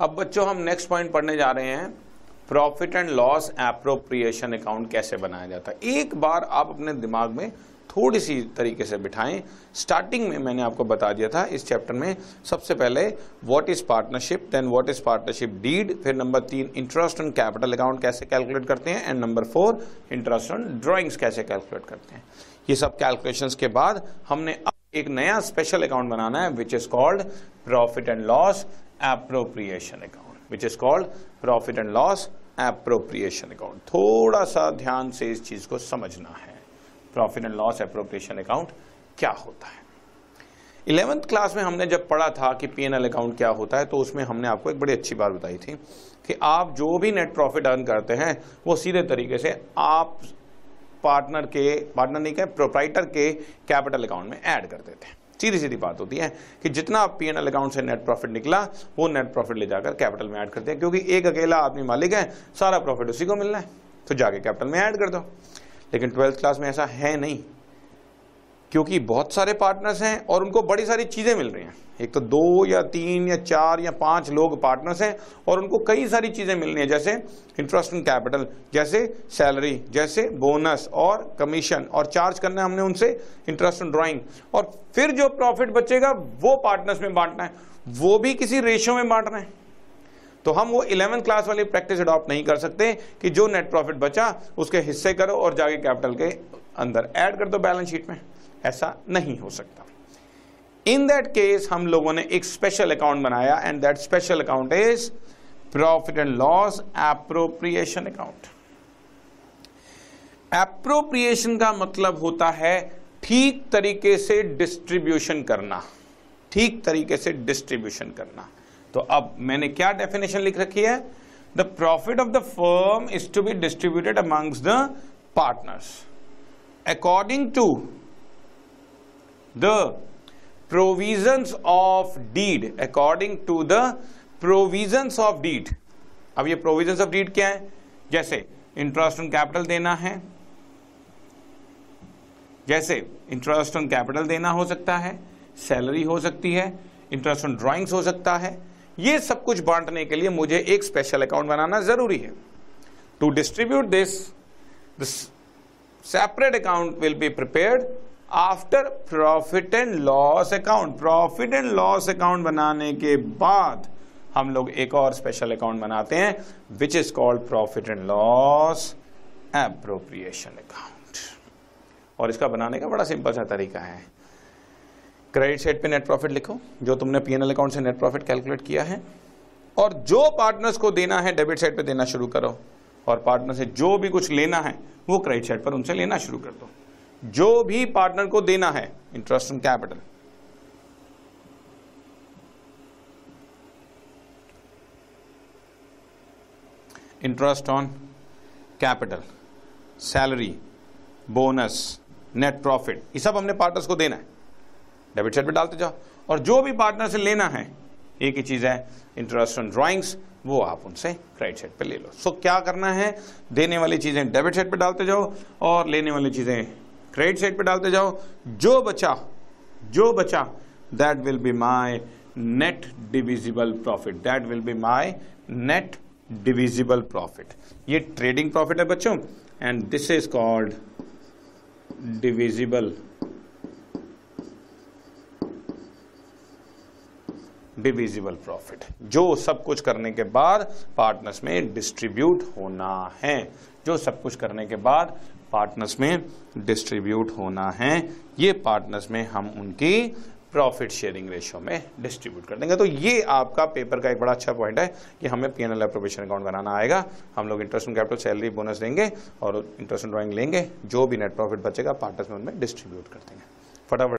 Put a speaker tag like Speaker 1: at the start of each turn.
Speaker 1: अब बच्चों, हम नेक्स्ट पॉइंट पढ़ने जा रहे हैं। Profit and loss appropriation account कैसे बनाया जाता है? एक बार आप अपने दिमाग में थोड़ी सी तरीके से बिठाएँ। स्टार्टिंग में मैंने आपको बता दिया था, इस चैप्टर में सबसे पहले what is partnership then what is partnership deed फिर नंबर तीन इंटरेस्ट ऑन कैपिटल अकाउंट कैसे कैलकुलेट करते हैं and number four interest on drawings कैसे कैलकुलेट करते हैं। ये सब कैलकुलेशन के बाद हमने एक नया स्पेशल अकाउंट बनाना है which is called profit and loss appropriation account which is called profit and loss appropriation account थोड़ा सा ध्यान से इस चीज़ को समझना है। Profit and loss appropriation account क्या होता है? इलेवेंथ क्लास में हमने जब पढ़ा था कि पी एन एल अकाउंट क्या होता है तो उसमें हमने आपको एक बड़ी अच्छी बात बताई थी कि आप जो भी नेट प्रॉफिट अर्न करते हैं, वो सीधे तरीके से आप पार्टनर के पार्टनर नहीं कहें प्रोप्राइटर के कैपिटल अकाउंट में ऐड कर देते हैं। सीधी सीधी बात होती है कि जितना पी एन एल अकाउंट से नेट प्रॉफिट निकला, वो नेट प्रॉफिट ले जाकर कैपिटल में ऐड करते हैं, क्योंकि एक अकेला आदमी मालिक है, सारा प्रॉफिट उसी को मिलना है तो जाके कैपिटल में ऐड कर दो। लेकिन ट्वेल्थ क्लास में ऐसा है नहीं। क्योंकि बहुत सारे पार्टनर्स हैं और उनको बड़ी सारी चीज़ें मिल रही हैं। एक तो दो या तीन या चार या पाँच लोग पार्टनर्स हैं और उनको कई सारी चीज़ें मिल रही हैं, जैसे इंटरेस्ट इन कैपिटल जैसे सैलरी जैसे बोनस और कमीशन और चार्ज करना है हमने उनसे इंटरेस्ट इन ड्राइंग और फिर जो प्रॉफिट बचेगा, वो पार्टनर्स में बांटना है। वो भी किसी रेशियो में बांटना है। तो हम वो इलेवेंथ क्लास वाली प्रैक्टिस अडॉप्ट नहीं कर सकते कि जो नेट प्रॉफिट बचा, उसके हिस्से करो और जाके कैपिटल के अंदर ऐड कर दो बैलेंस शीट में। ऐसा नहीं हो सकता। इन दैट केस हम लोगों ने एक स्पेशल अकाउंट बनाया and that special account is profit and loss appropriation account appropriation का मतलब होता है ठीक तरीके से डिस्ट्रीब्यूशन करना। ठीक तरीके से डिस्ट्रीब्यूशन करना। तो अब मैंने क्या डेफिनेशन लिख रखी है? The profit of the firm is to be distributed amongst the partners according to the provisions of deed according to the provisions of deed अब ये प्रोविजंस ऑफ़ डीड क्या है? जैसे इंटरेस्ट ऑन कैपिटल देना है। जैसे इंटरेस्ट ऑन कैपिटल देना हो सकता है सैलरी हो सकती है इंटरेस्ट ऑन ड्राइंग्स हो सकता है। ये सब कुछ बांटने के लिए मुझे एक स्पेशल अकाउंट बनाना ज़रूरी है। To distribute this separate account will be prepared after profit and loss account profit and loss account बनाने के बाद हम लोग एक और स्पेशल अकाउंट बनाते हैं which is called profit and loss appropriation account और इसका बनाने का बड़ा सिंपल सा तरीका है। क्रेडिट साइड पे नेट प्रॉफिट लिखो, जो तुमने पीएनएल अकाउंट से नेट प्रॉफिट कैलकुलेट किया है। और जो पार्टनर्स को देना है डेबिट साइड पे देना शुरू करो। और पार्टनर से जो भी कुछ लेना है, वो क्रेडिट साइड पर उनसे लेना शुरू कर दो। जो भी पार्टनर को देना है interest on capital interest on capital salary bonus net profit ये सब हमने पार्टनर्स को देना है. डेबिट साइड पे डालते जाओ. और जो भी पार्टनर से लेना है एक ही चीज़ है इंटरेस्ट ऑन ड्राइंग्स वो आप उनसे क्रेडिट साइड पे ले लो. सो so, क्या करना है? देने वाली चीज़ें डेबिट साइड पे डालते जाओ और लेने वाली चीज़ें क्रेडिट साइड पे डालते जाओ, जो बचा जो बचा that will be my net divisible profit that will be my net divisible profit ये ट्रेडिंग प्रॉफिट है बच्चों and this is called divisible divisible profit जो सब कुछ करने के बाद पार्टनर्स में डिस्ट्रीब्यूट होना है। जो सब कुछ करने के बाद पार्टनर्स में डिस्ट्रीब्यूट होना है, ये पार्टनर्स में हम उनकी प्रॉफिट शेयरिंग रेशियो में डिस्ट्रीब्यूट कर देंगे। तो ये आपका पेपर का एक बड़ा अच्छा पॉइंट है कि हमें P N L appropriation account बनाना आएगा। हम लोग interest on capital salary bonus देंगे और इंटरेस्ट ऑन ड्राइंग लेंगे। जो भी नेट प्रॉफिट बचेगा पार्टनर्स में उनमें डिस्ट्रीब्यूट कर देंगे। फटाफट